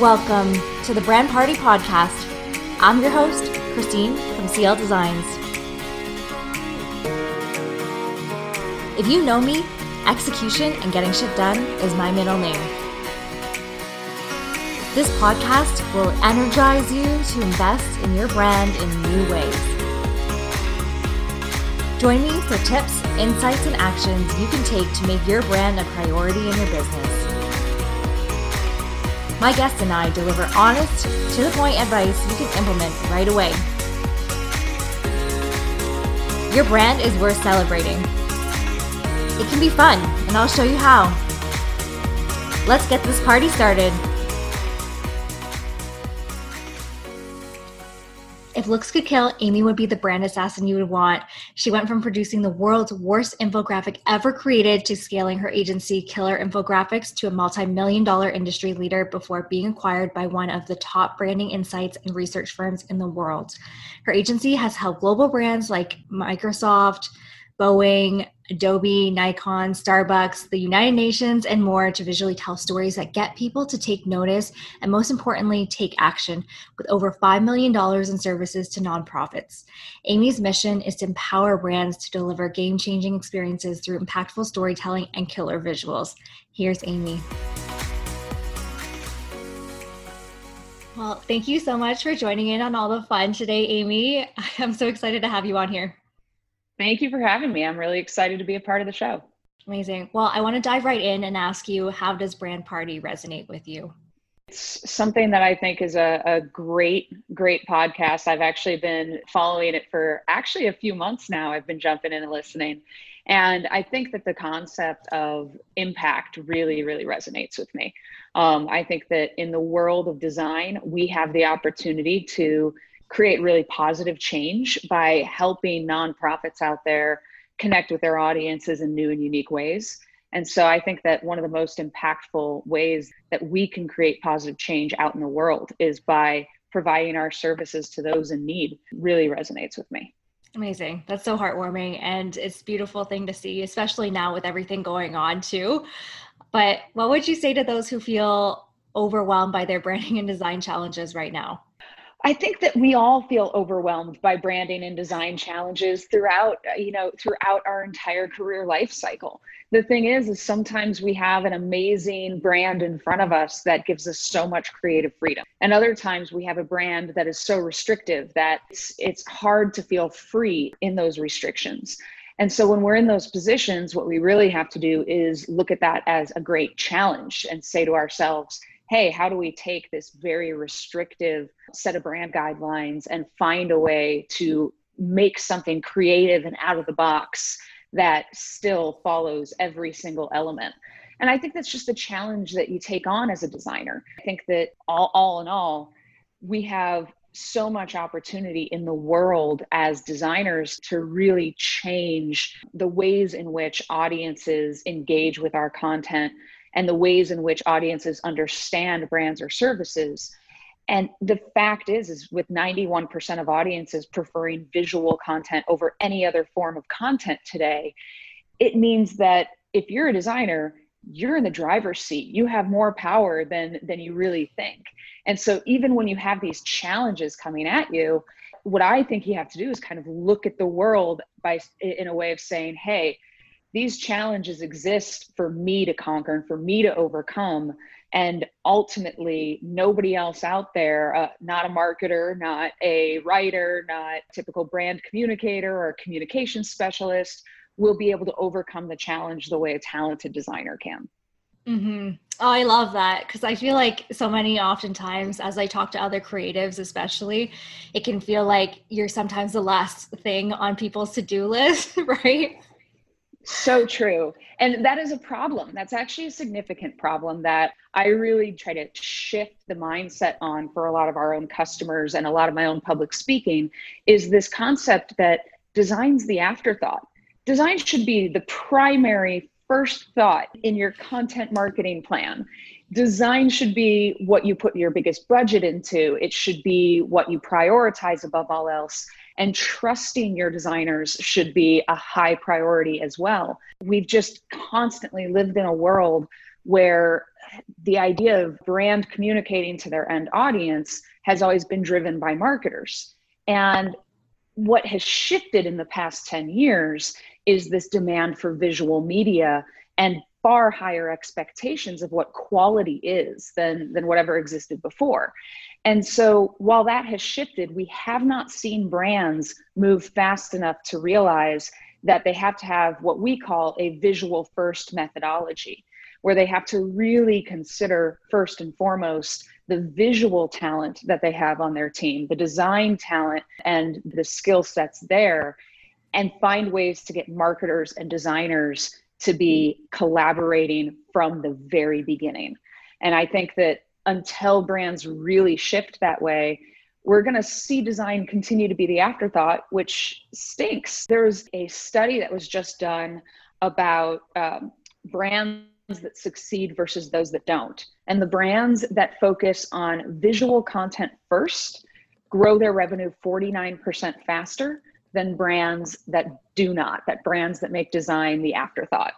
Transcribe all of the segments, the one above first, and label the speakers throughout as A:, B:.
A: Welcome to the Brand Party Podcast. I'm your host, Christine from CL Designs. If you know me, execution and getting shit done is my middle name. This podcast will energize you to invest in your brand in new ways. Join me for tips, insights, and actions you can take to make your brand a priority in your business. My guests and I deliver honest, to the point advice you can implement right away. Your brand is worth celebrating. It can be fun, and I'll show you how. Let's get this party started. If looks could kill, Amy would be the brand assassin you would want. She went from producing the world's worst infographic ever created to scaling her agency, Killer Infographics, to a multi million dollar industry leader before being acquired by one of the top branding insights and research firms in the world. Her agency has helped global brands like Microsoft, Boeing, Adobe, Nikon, Starbucks, the United Nations, and more to visually tell stories that get people to take notice and, most importantly, take action with over $5 million in services to nonprofits. Amy's mission is to empower brands to deliver game changing experiences through impactful storytelling and killer visuals. Here's Amy. Well, thank you so much for joining in on all the fun today, Amy. I'm so excited to have you on here.
B: Thank you for having me. I'm really excited to be a part of the show.
A: Amazing. Well, I want to dive right in and ask you how does Brand Party resonate with you?
B: It's something that I think is a, a great, great podcast. I've actually been following it for actually a few months now. I've been jumping in and listening. And I think that the concept of impact really, really resonates with me. Um, I think that in the world of design, we have the opportunity to create really positive change by helping nonprofits out there connect with their audiences in new and unique ways. And so I think that one of the most impactful ways that we can create positive change out in the world is by providing our services to those in need really resonates with me.
A: Amazing. That's so heartwarming and it's beautiful thing to see, especially now with everything going on too. But what would you say to those who feel overwhelmed by their branding and design challenges right now?
B: I think that we all feel overwhelmed by branding and design challenges throughout, uh, you know, throughout our entire career life cycle. The thing is, is sometimes we have an amazing brand in front of us that gives us so much creative freedom. And other times we have a brand that is so restrictive that it's, it's hard to feel free in those restrictions. And so when we're in those positions, what we really have to do is look at that as a great challenge and say to ourselves, hey, how do we take this very restrictive set of brand guidelines and find a way to make something creative and out of the box that still follows every single element? And I think that's just the challenge that you take on as a designer. I think that all, all in all, we have so much opportunity in the world as designers to really change the ways in which audiences engage with our content and the ways in which audiences understand brands or services. And the fact is is with 91% of audiences preferring visual content over any other form of content today it means that if you're a designer you're in the driver's seat. You have more power than than you really think. And so even when you have these challenges coming at you what i think you have to do is kind of look at the world by in a way of saying hey these challenges exist for me to conquer and for me to overcome. And ultimately nobody else out there uh, not a marketer not a writer not typical brand communicator or communication specialist will be able to overcome the challenge the way a talented designer can.
A: Mm-hmm. oh i love that because i feel like so many oftentimes as i talk to other creatives especially it can feel like you're sometimes the last thing on people's to-do list right
B: so true. And that is a problem. That's actually a significant problem that I really try to shift the mindset on for a lot of our own customers and a lot of my own public speaking is this concept that design's the afterthought. Design should be the primary first thought in your content marketing plan. Design should be what you put your biggest budget into. It should be what you prioritize above all else and trusting your designers should be a high priority as well. We've just constantly lived in a world where the idea of brand communicating to their end audience has always been driven by marketers. And what has shifted in the past 10 years is this demand for visual media and far higher expectations of what quality is than than whatever existed before and so while that has shifted we have not seen brands move fast enough to realize that they have to have what we call a visual first methodology where they have to really consider first and foremost the visual talent that they have on their team the design talent and the skill sets there and find ways to get marketers and designers to be collaborating from the very beginning. And I think that until brands really shift that way, we're going to see design continue to be the afterthought, which stinks. There's a study that was just done about um, brands that succeed versus those that don't. And the brands that focus on visual content first grow their revenue 49% faster than brands that do not, that brands that make design the afterthought.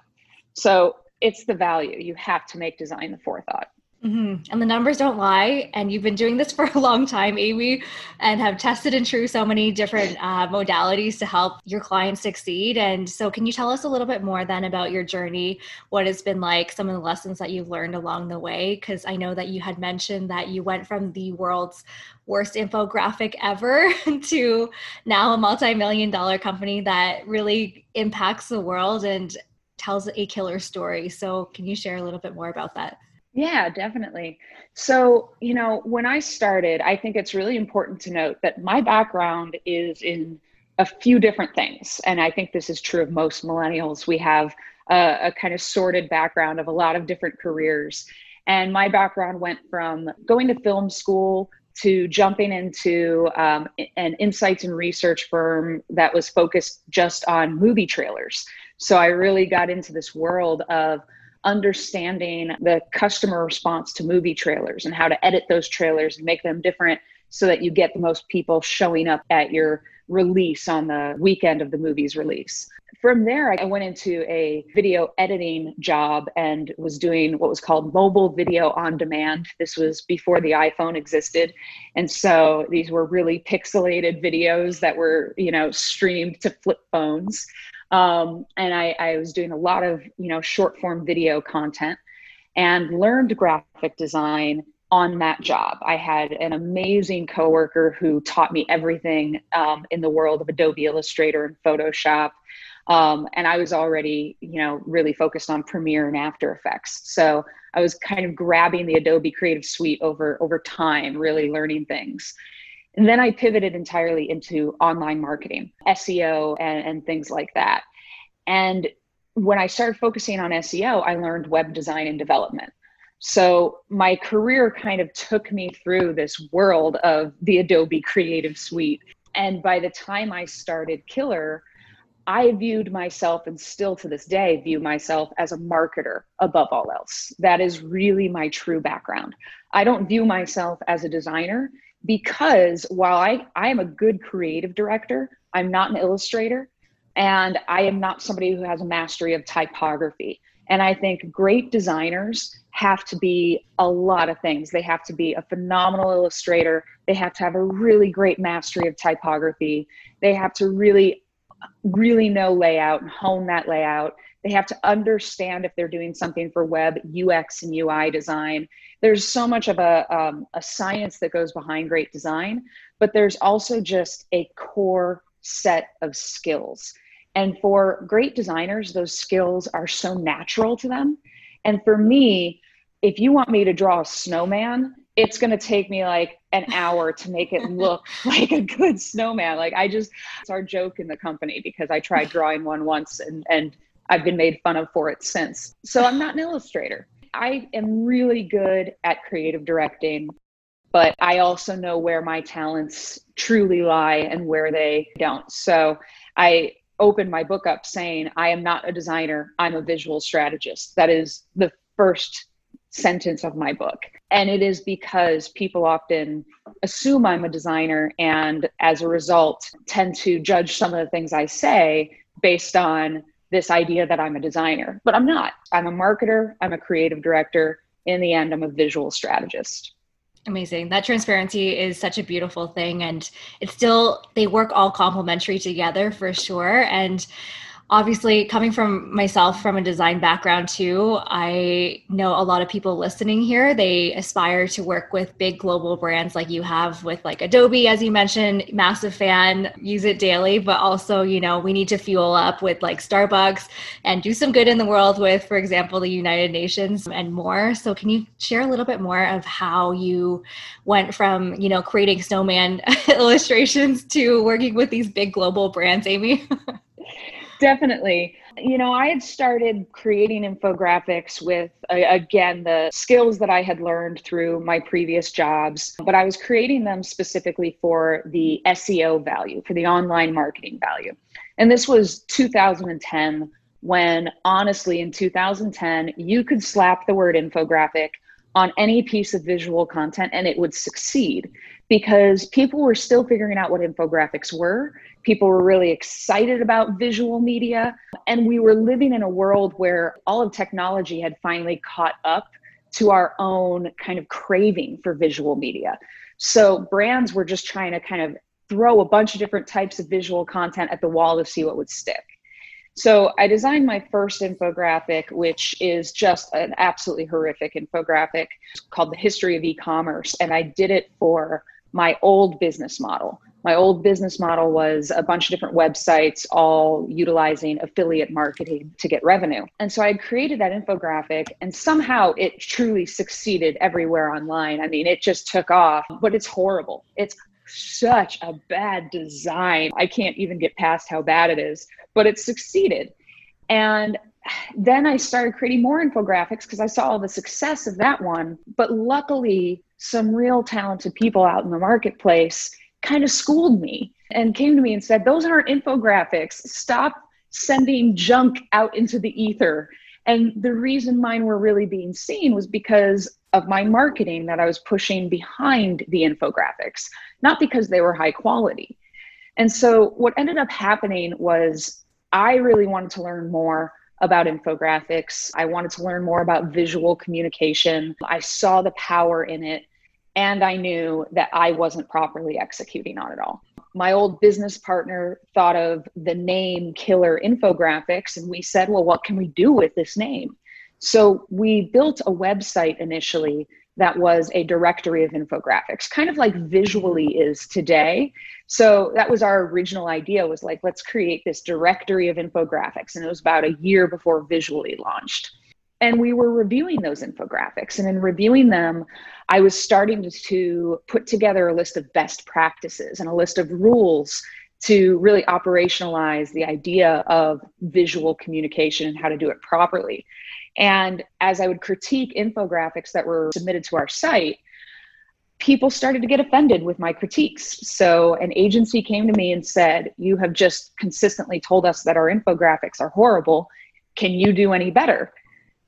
B: So it's the value. You have to make design the forethought.
A: Mm-hmm. And the numbers don't lie. And you've been doing this for a long time, Amy, and have tested and true so many different uh, modalities to help your clients succeed. And so, can you tell us a little bit more then about your journey? What it's been like, some of the lessons that you've learned along the way? Because I know that you had mentioned that you went from the world's worst infographic ever to now a multi million dollar company that really impacts the world and tells a killer story. So, can you share a little bit more about that?
B: Yeah, definitely. So, you know, when I started, I think it's really important to note that my background is in a few different things. And I think this is true of most millennials. We have a, a kind of sorted background of a lot of different careers. And my background went from going to film school to jumping into um, an insights and research firm that was focused just on movie trailers. So I really got into this world of understanding the customer response to movie trailers and how to edit those trailers and make them different so that you get the most people showing up at your release on the weekend of the movie's release. From there, I went into a video editing job and was doing what was called mobile video on demand. This was before the iPhone existed. And so these were really pixelated videos that were, you know, streamed to flip phones. Um, and I, I was doing a lot of you know short form video content and learned graphic design on that job. I had an amazing coworker who taught me everything um, in the world of Adobe Illustrator and Photoshop. Um, and I was already, you know, really focused on Premiere and After Effects. So I was kind of grabbing the Adobe Creative Suite over over time, really learning things. And then I pivoted entirely into online marketing, SEO, and, and things like that. And when I started focusing on SEO, I learned web design and development. So my career kind of took me through this world of the Adobe Creative Suite. And by the time I started Killer, I viewed myself and still to this day view myself as a marketer above all else. That is really my true background. I don't view myself as a designer because while I, I am a good creative director, I'm not an illustrator and I am not somebody who has a mastery of typography. And I think great designers have to be a lot of things. They have to be a phenomenal illustrator. They have to have a really great mastery of typography. They have to really, really know layout and hone that layout. They have to understand if they're doing something for web UX and UI design. There's so much of a, um, a science that goes behind great design, but there's also just a core set of skills. And for great designers, those skills are so natural to them. And for me, if you want me to draw a snowman, it's going to take me like an hour to make it look like a good snowman. Like I just, it's our joke in the company because I tried drawing one once and, and I've been made fun of for it since. So I'm not an illustrator. I am really good at creative directing, but I also know where my talents truly lie and where they don't. So I open my book up saying, I am not a designer, I'm a visual strategist. That is the first sentence of my book. And it is because people often assume I'm a designer and as a result tend to judge some of the things I say based on this idea that I'm a designer, but I'm not. I'm a marketer, I'm a creative director, in the end, I'm a visual strategist.
A: Amazing. That transparency is such a beautiful thing. And it's still, they work all complementary together for sure. And obviously coming from myself from a design background too i know a lot of people listening here they aspire to work with big global brands like you have with like adobe as you mentioned massive fan use it daily but also you know we need to fuel up with like starbucks and do some good in the world with for example the united nations and more. So can you share a little bit more of how you went from you know creating snowman illustrations to working with these big global brands amy
B: Definitely. You know, I had started creating infographics with, again, the skills that I had learned through my previous jobs, but I was creating them specifically for the SEO value, for the online marketing value. And this was 2010, when honestly, in 2010, you could slap the word infographic on any piece of visual content and it would succeed because people were still figuring out what infographics were People were really excited about visual media. And we were living in a world where all of technology had finally caught up to our own kind of craving for visual media. So brands were just trying to kind of throw a bunch of different types of visual content at the wall to see what would stick. So I designed my first infographic, which is just an absolutely horrific infographic called The History of E-commerce. And I did it for my old business model my old business model was a bunch of different websites all utilizing affiliate marketing to get revenue. And so I created that infographic and somehow it truly succeeded everywhere online. I mean, it just took off, but it's horrible. It's such a bad design. I can't even get past how bad it is, but it succeeded. And then I started creating more infographics because I saw the success of that one. But luckily, some real talented people out in the marketplace kind of schooled me and came to me and said, Those aren't infographics. Stop sending junk out into the ether. And the reason mine were really being seen was because of my marketing that I was pushing behind the infographics, not because they were high quality. And so what ended up happening was I really wanted to learn more about infographics. I wanted to learn more about visual communication. I saw the power in it and I knew that I wasn't properly executing on it all. My old business partner thought of the name Killer Infographics, and we said, well, what can we do with this name? So we built a website initially that was a directory of infographics, kind of like visually is today. So that was our original idea was like, let's create this directory of infographics. And it was about a year before visually launched and we were reviewing those infographics and in reviewing them i was starting to put together a list of best practices and a list of rules to really operationalize the idea of visual communication and how to do it properly and as i would critique infographics that were submitted to our site people started to get offended with my critiques. So an agency came to me and said, You have just consistently told us that our infographics are horrible. Can you do any better?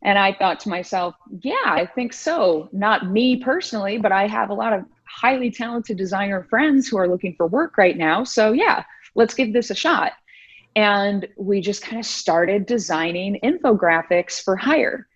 B: And I thought to myself, yeah, I think so. Not me personally, but I have a lot of highly talented designer friends who are looking for work right now. So, yeah, let's give this a shot. And we just kind of started designing infographics for hire.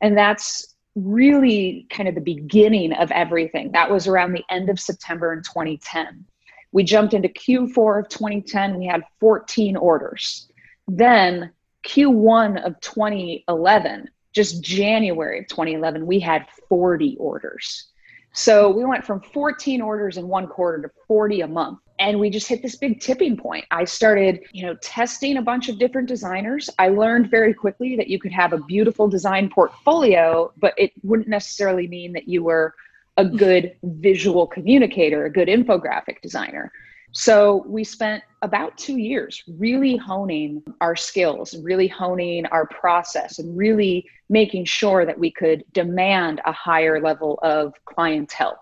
B: And that's really kind of the beginning of everything. That was around the end of September in 2010. We jumped into Q4 of 2010, we had 14 orders. Then Q1 of 2011, just January of 2011, we had 40 orders. So we went from 14 orders in one quarter to 40 a month. And we just hit this big tipping point. I started, you know, testing a bunch of different designers. I learned very quickly that you could have a beautiful design portfolio, but it wouldn't necessarily mean that you were a good visual communicator, a good infographic designer. So we spent about two years really honing our skills, really honing our process, and really making sure that we could demand a higher level of clientele.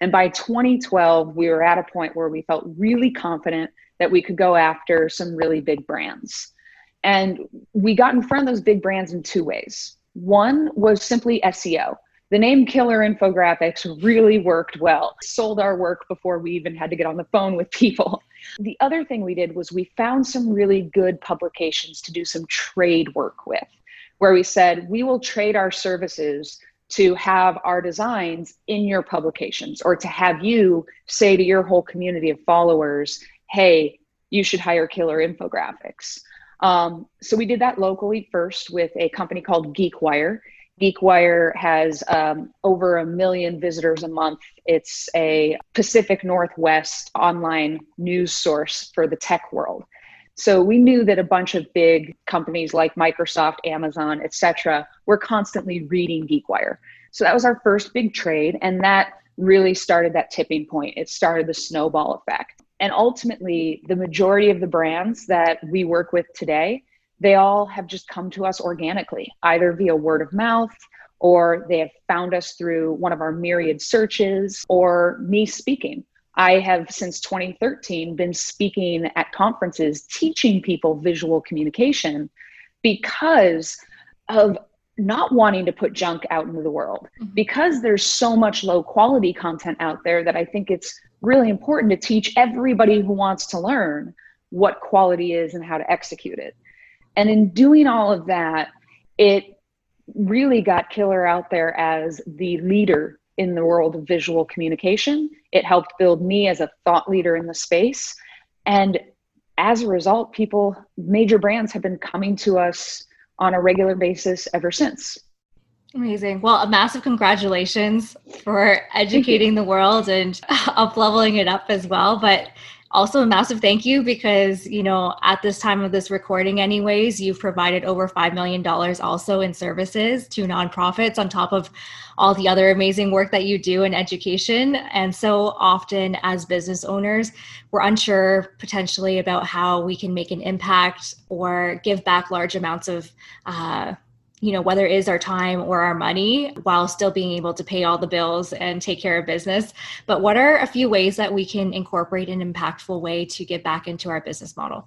B: And by 2012, we were at a point where we felt really confident that we could go after some really big brands. And we got in front of those big brands in two ways. One was simply SEO the name Killer Infographics really worked well. Sold our work before we even had to get on the phone with people. The other thing we did was we found some really good publications to do some trade work with, where we said we will trade our services to have our designs in your publications or to have you say to your whole community of followers, hey, you should hire killer infographics. Um, so we did that locally first with a company called GeekWire. GeekWire has um, over a million visitors a month. It's a Pacific Northwest online news source for the tech world. So we knew that a bunch of big companies like Microsoft, Amazon, etc., were constantly reading GeekWire. So that was our first big trade, and that really started that tipping point. It started the snowball effect. And ultimately, the majority of the brands that we work with today, they all have just come to us organically, either via word of mouth or they have found us through one of our myriad searches or me speaking. I have since 2013 been speaking at conferences teaching people visual communication because of not wanting to put junk out into the world mm-hmm. because there's so much low quality content out there that I think it's really important to teach everybody who wants to learn what quality is and how to execute it. And in doing all of that, it really got Killer out there as the leader in the world of visual communication. It helped build me as a thought leader in the space. And as a result, people, major brands have been coming to us on a regular basis ever since.
A: Amazing. Well, a massive congratulations for educating the world and up leveling it up as well. But also a massive thank you because you know at this time of this recording anyways you've provided over $5 million also in services to nonprofits on top of all the other amazing work that you do in education. And so often as business owners we're unsure potentially about how we can make an impact or give back large amounts of uh, you know whether it is our time or our money while still being able to pay all the bills and take care of business but what are a few ways that we can incorporate an impactful way to get back into our business model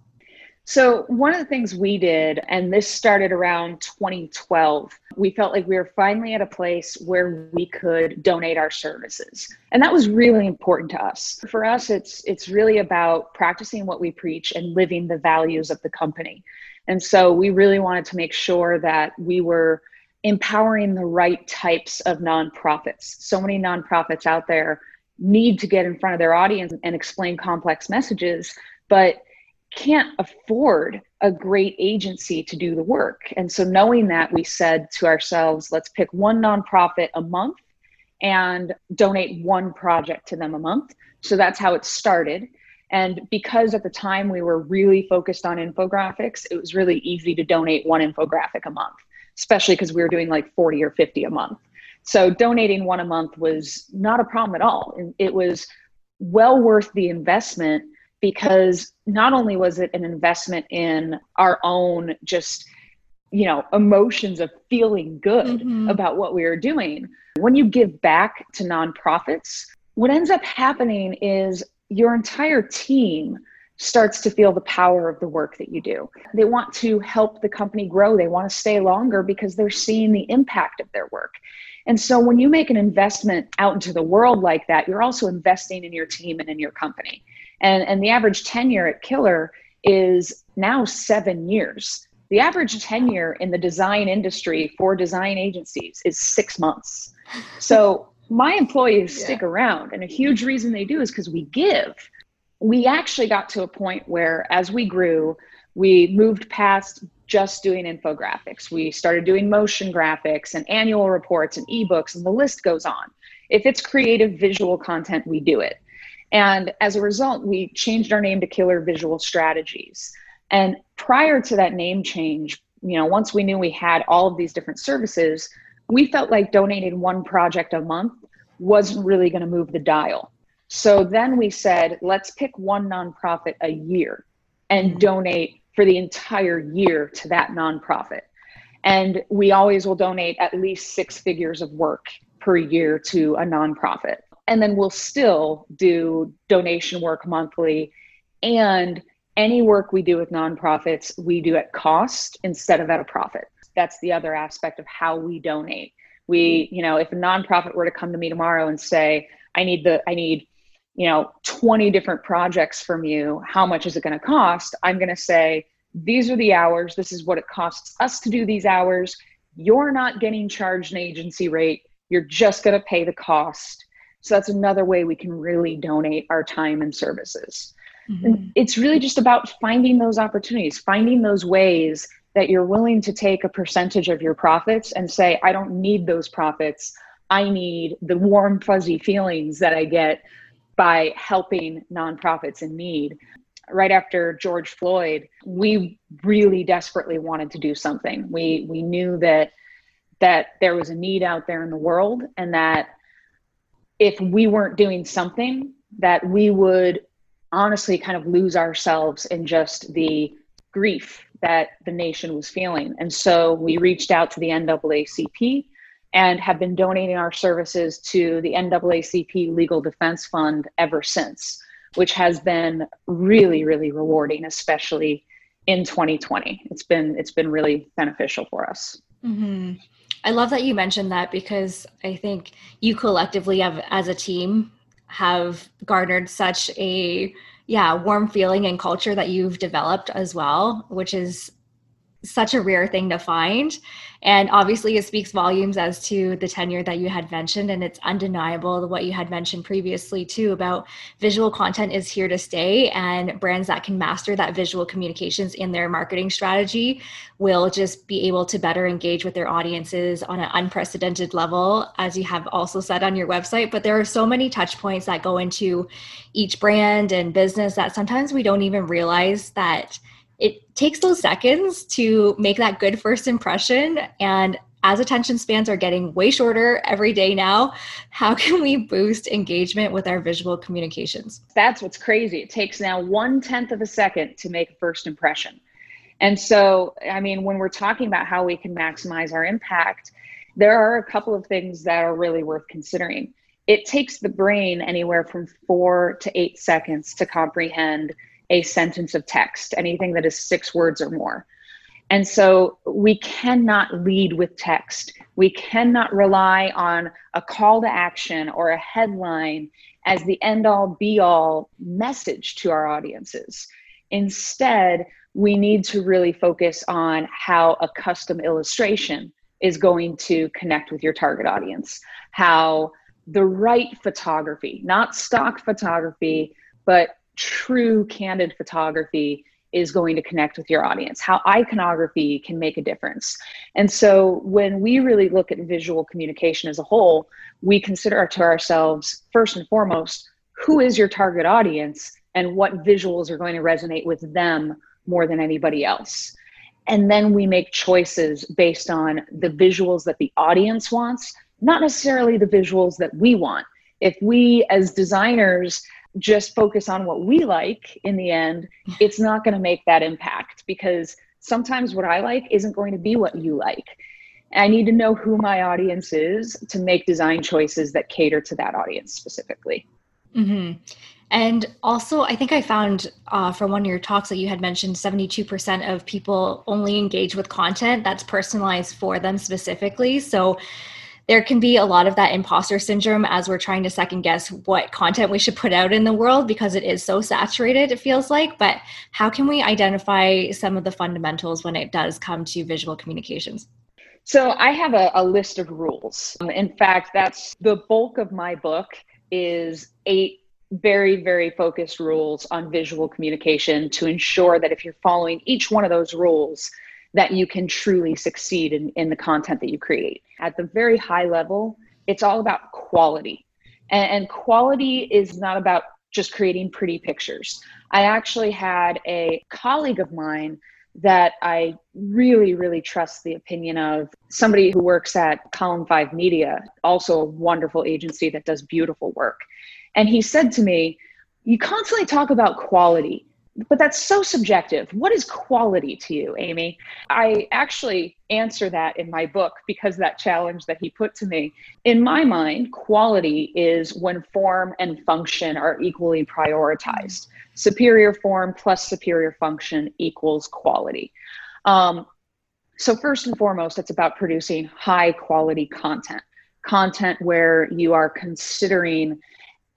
B: so, one of the things we did, and this started around 2012, we felt like we were finally at a place where we could donate our services. And that was really important to us. For us, it's it's really about practicing what we preach and living the values of the company. And so we really wanted to make sure that we were empowering the right types of nonprofits. So many nonprofits out there need to get in front of their audience and explain complex messages, but can't afford a great agency to do the work. And so, knowing that, we said to ourselves, let's pick one nonprofit a month and donate one project to them a month. So, that's how it started. And because at the time we were really focused on infographics, it was really easy to donate one infographic a month, especially because we were doing like 40 or 50 a month. So donating one a month was not a problem at all. It was well worth the investment because not only was it an investment in our own just you know emotions of feeling good mm-hmm. about what we were doing when you give back to nonprofits what ends up happening is your entire team starts to feel the power of the work that you do. They want to help the company grow. They want to stay longer because they're seeing the impact of their work. And so when you make an investment out into the world like that, you're also investing in your team and in your company. And, and the average tenure at Killer is now seven years. The average tenure in the design industry for design agencies is six months. So my employees yeah. stick around and a huge reason they do is because we give. We actually got to a point where as we grew we moved past just doing infographics. We started doing motion graphics and annual reports and ebooks and the list goes on. If it's creative visual content we do it. And as a result we changed our name to killer visual strategies. And prior to that name change you know once we knew we had all of these different services we felt like donating one project a month wasn't really going to move the dial. So then we said, let's pick one nonprofit a year and donate for the entire year to that nonprofit. And we always will donate at least six figures of work per year to a nonprofit. And then we'll still do donation work monthly. And any work we do with nonprofits, we do at cost instead of at a profit that's the other aspect of how we donate we you know if a nonprofit were to come to me tomorrow and say i need the i need you know 20 different projects from you how much is it going to cost i'm going to say these are the hours this is what it costs us to do these hours you're not getting charged an agency rate You're just going to pay the cost. So that's another way we can really donate our time and services. Mm-hmm. It's really just about finding those opportunities, finding those ways that you're willing to take a percentage of your profits and say, I don't need those profits. I need the warm, fuzzy feelings that I get by helping nonprofits in need. Right after George Floyd, we really desperately wanted to do something. We we knew that that there was a need out there in the world and that if we weren't doing something that we would honestly kind of lose ourselves in just the grief that the nation was feeling. And so we reached out to the NAACP and have been donating our services to the NAACP Legal Defense Fund ever since, which has been really, really rewarding, especially in 2020. It's been it's been really beneficial for us.
A: Mm-hmm. I love that you mentioned that because I think you collectively have, as a team have garnered such a yeah warm feeling and culture that you've developed as well which is such a rare thing to find. And obviously, it speaks volumes as to the tenure that you had mentioned. And it's undeniable what you had mentioned previously, too, about visual content is here to stay. And brands that can master that visual communications in their marketing strategy will just be able to better engage with their audiences on an unprecedented level, as you have also said on your website. But there are so many touch points that go into each brand and business that sometimes we don't even realize that it takes those seconds to make that good first impression and as attention spans are getting way shorter every day now, how can we boost engagement with our visual communications?
B: That's what's crazy. It takes now one tenth of a second to make a first impression. And so, I mean, when we're talking about how we can maximize our impact, there are a couple of things that are really worth considering. It takes the brain anywhere from four to eight seconds to comprehend a sentence of text, anything that is six words or more. And so we cannot lead with text. We cannot rely on a call to action or a headline as the end all be all message to our audiences. Instead, we need to really focus on how a custom illustration is going to connect with your target audience, how the right photography, not stock photography, but true candid photography is going to connect with your audience, how iconography can make a difference. And so when we really look at visual communication as a whole, we consider to ourselves, first and foremost, who is your target audience and what visuals are going to resonate with them more than anybody else. And then we make choices based on the visuals that the audience wants, not necessarily the visuals that we want. If we, as designers, just focus on what we like in the end, it's not going to make that impact because sometimes what I like isn't going to be what you like. I need to know who my audience is to make design choices that cater to that audience specifically.
A: Mm-hmm. And also, I think I found uh, from one of your talks that you had mentioned 72% of people only engage with content that's personalized for them specifically. So, there can be a lot of that imposter syndrome as we're trying to second guess what content we should put out in the world because it is so saturated, it feels like. But how can we identify some of the fundamentals when it does come to visual communications?
B: So I have a, a list of rules. Um, in fact, that's the bulk of my book is eight very, very focused rules on visual communication to ensure that if you're following each one of those rules, that you can truly succeed in, in the content that you create. At the very high level, it's all about quality. And, and quality is not about just creating pretty pictures. I actually had a colleague of mine that I really, really trust the opinion of somebody who works at Column 5 Media, also a wonderful agency that does beautiful work. And he said to me, You constantly talk about quality, but that's so subjective. What is quality to you, Amy? I actually answer that in my book because that challenge that he put to me. In my mind, quality is when form and function are equally prioritized. Superior form plus superior function equals quality. Um, so, first and foremost, it's about producing high quality content, content where you are considering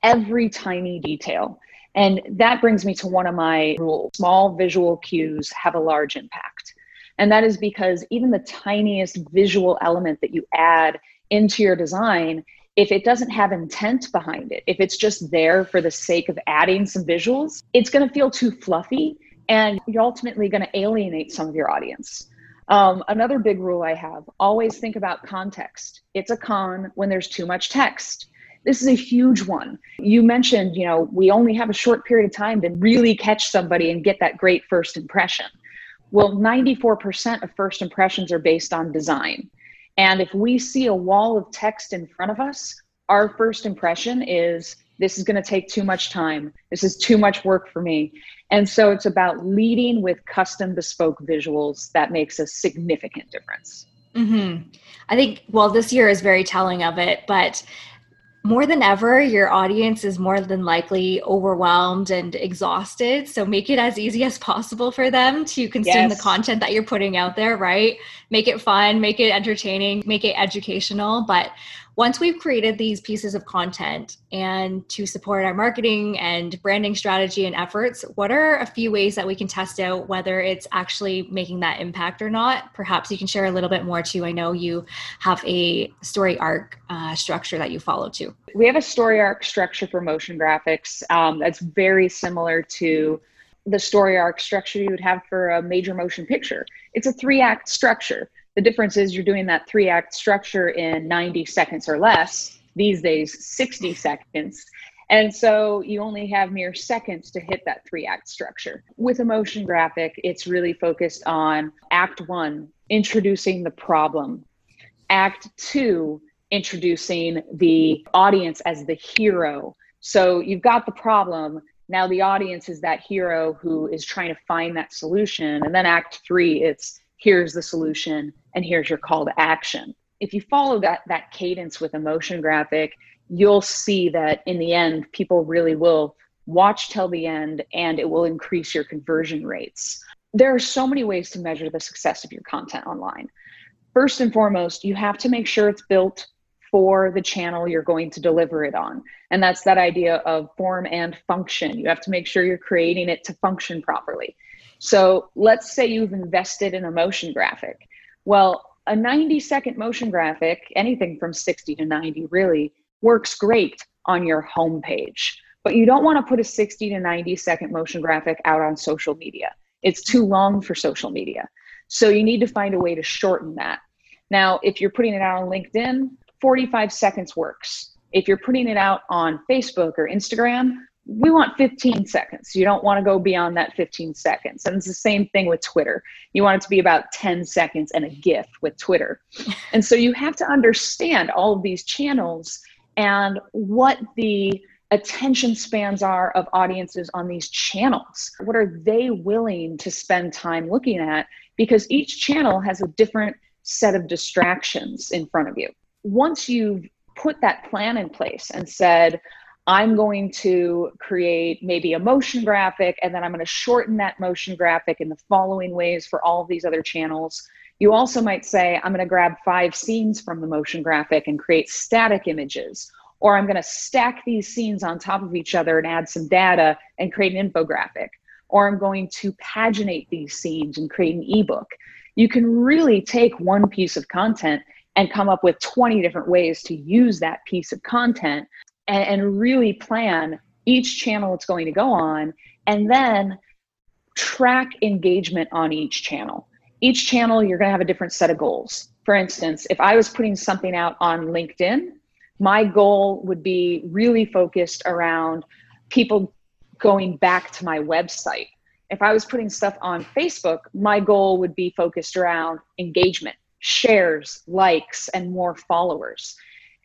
B: every tiny detail and that brings me to one of my rules small visual cues have a large impact. And that is because even the tiniest visual element that you add into your design, if it doesn't have intent behind it, if it's just there for the sake of adding some visuals, it's going to feel too fluffy and you're ultimately going to alienate some of your audience. Um, another big rule I have always think about context. It's a con when there's too much text. This is a huge one. You mentioned, you know, we only have a short period of time to really catch somebody and get that great first impression. Well, 94% of first impressions are based on design. And if we see a wall of text in front of us, our first impression is this is going to take too much time. This is too much work for me. And so it's about leading with custom bespoke visuals that makes a significant difference.
A: Mm-hmm. I think, well, this year is very telling of it, but more than ever, your audience is more than likely overwhelmed and exhausted. So make it as easy as possible for them to consume yes. the content that you're putting out there, right? Make it fun, make it entertaining, make it educational. But once we've created these pieces of content and to support our marketing and branding strategy and efforts, what are a few ways that we can test out whether it's actually making that impact or not? Perhaps you can share a little bit more too. I know you have a story arc uh, structure that you follow too.
B: We have a story arc structure for motion graphics um, that's very similar to the story arc structure you would have for a major motion picture. It's a three act structure. The difference is you're doing that three act structure in 90 seconds or less, these days, 60 seconds. And so you only have mere seconds to hit that three act structure. With a motion graphic, it's really focused on act one, introducing the problem, act two, introducing the audience as the hero. So you've got the problem. Now the audience is that hero who is trying to find that solution. And then act three, it's here's the solution and here's your call to action if you follow that that cadence with a motion graphic you'll see that in the end people really will watch till the end and it will increase your conversion rates there are so many ways to measure the success of your content online first and foremost you have to make sure it's built for the channel you're going to deliver it on. And that's that idea of form and function. You have to make sure you're creating it to function properly. So let's say you've invested in a motion graphic. Well, a 90 second motion graphic, anything from 60 to 90 really, works great on your homepage. But you don't want to put a 60 to 90 second motion graphic out on social media. It's too long for social media. So you need to find a way to shorten that. Now, if you're putting it out on LinkedIn, 45 seconds works. If you're putting it out on Facebook or Instagram, we want 15 seconds. You don't want to go beyond that 15 seconds. And it's the same thing with Twitter. You want it to be about 10 seconds and a GIF with Twitter. And so you have to understand all of these channels and what the attention spans are of audiences on these channels. What are they willing to spend time looking at? Because each channel has a different set of distractions in front of you. Once you've put that plan in place and said, I'm going to create maybe a motion graphic and then I'm going to shorten that motion graphic in the following ways for all of these other channels. You also might say, I'm going to grab five scenes from the motion graphic and create static images. Or I'm going to stack these scenes on top of each other and add some data and create an infographic. Or I'm going to paginate these scenes and create an ebook. You can really take one piece of content and come up with 20 different ways to use that piece of content and, and really plan each channel it's going to go on and then track engagement on each channel. Each channel, you're going to have a different set of goals. For instance, if I was putting something out on LinkedIn, my goal would be really focused around people going back to my website. If I was putting stuff on Facebook, my goal would be focused around engagement, shares, likes, and more followers.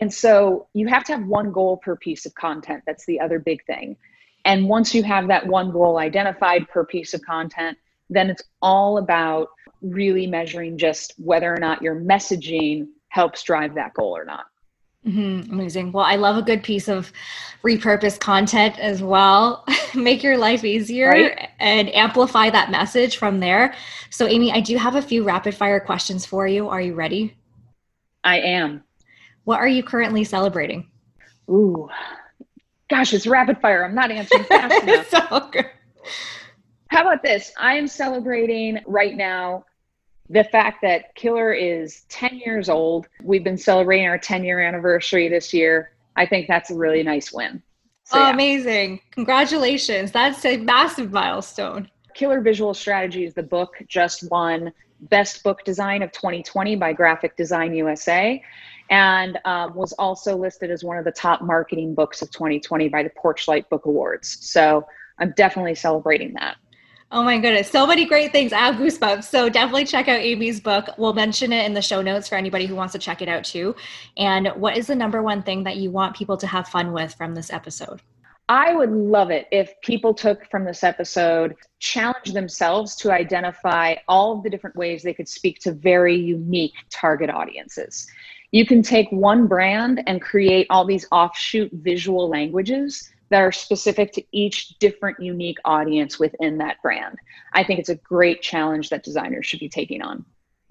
B: And so you have to have one goal per piece of content. That's the other big thing. And once you have that one goal identified per piece of content, then it's all about really measuring just whether or not your messaging helps drive that goal or not.
A: Mm-hmm. Amazing. Well, I love a good piece of repurposed content as well. Make your life easier right? and amplify that message from there. So, Amy, I do have a few rapid fire questions for you. Are you ready?
B: I am.
A: What are you currently celebrating?
B: Ooh, gosh, it's rapid fire. I'm not answering fast enough. so good. How about this? I am celebrating right now the fact that Killer is 10 years old, we've been celebrating our 10 year anniversary this year. I think that's a really nice win.
A: So, oh, yeah. amazing. Congratulations. That's a massive milestone.
B: Killer Visual Strategy is the book just won Best Book Design of 2020 by Graphic Design USA and um, was also listed as one of the top marketing books of 2020 by the Porchlight Book Awards. So I'm definitely celebrating that.
A: Oh my goodness, so many great things. I have goosebumps. So definitely check out Amy's book. We'll mention it in the show notes for anybody who wants to check it out too. And what is the number one thing that you want people to have fun with from this episode?
B: I would love it if people took from this episode, challenge themselves to identify all of the different ways they could speak to very unique target audiences. You can take one brand and create all these offshoot visual languages that are specific to each different unique audience within that brand. I think it's a great challenge that designers should be taking on.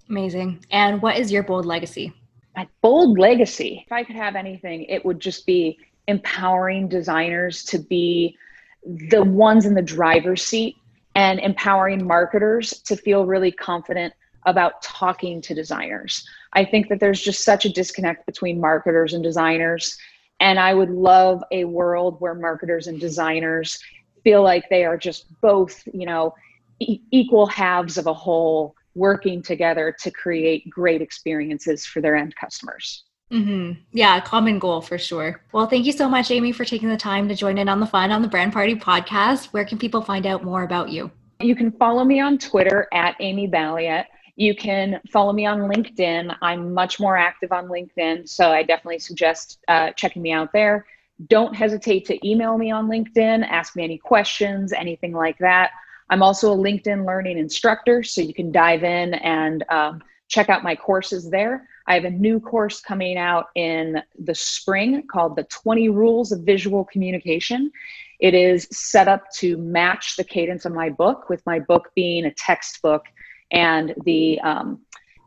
A: Amazing. And what is your bold legacy?
B: My bold legacy, if I could have anything, it would just be empowering designers to be the ones in the driver's seat and empowering marketers to feel really confident about talking to designers. I think that there's just such a disconnect between marketers and designers and I would love a world where marketers and designers feel like they are just both, you know, e- equal halves of a whole working together to create great experiences for their end customers.
A: Mm-hmm. Yeah, common goal for sure. Well, thank you so much, Amy, for taking the time to join in on the fun on the Brand Party podcast. Where can people find out more about you?
B: You can follow me on Twitter at Amy Balliet. You can follow me on LinkedIn. I'm much more active on LinkedIn, so I definitely suggest uh, checking me out there. Don't hesitate to email me on LinkedIn, ask me any questions, anything like that. I'm also a LinkedIn learning instructor, so you can dive in and um, check out my courses there. I have a new course coming out in the spring called The 20 Rules of Visual Communication. It is set up to match the cadence of my book, with my book being a textbook and the um,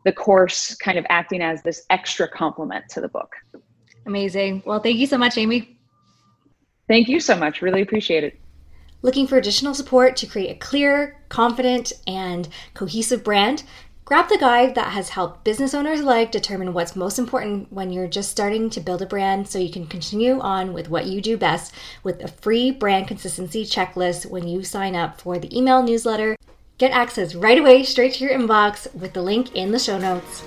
B: the course kind of acting as this extra complement to the book.
A: Amazing. Well, thank you so much, Amy.
B: Thank you so much. Really appreciate it.
A: Looking for additional support to create a clear, confident, and cohesive brand? Grab the guide that has helped business owners alike determine what's most important when you're just starting to build a brand so you can continue on with what you do best with a free brand consistency checklist when you sign up for the email newsletter Get access right away straight to your inbox with the link in the show notes.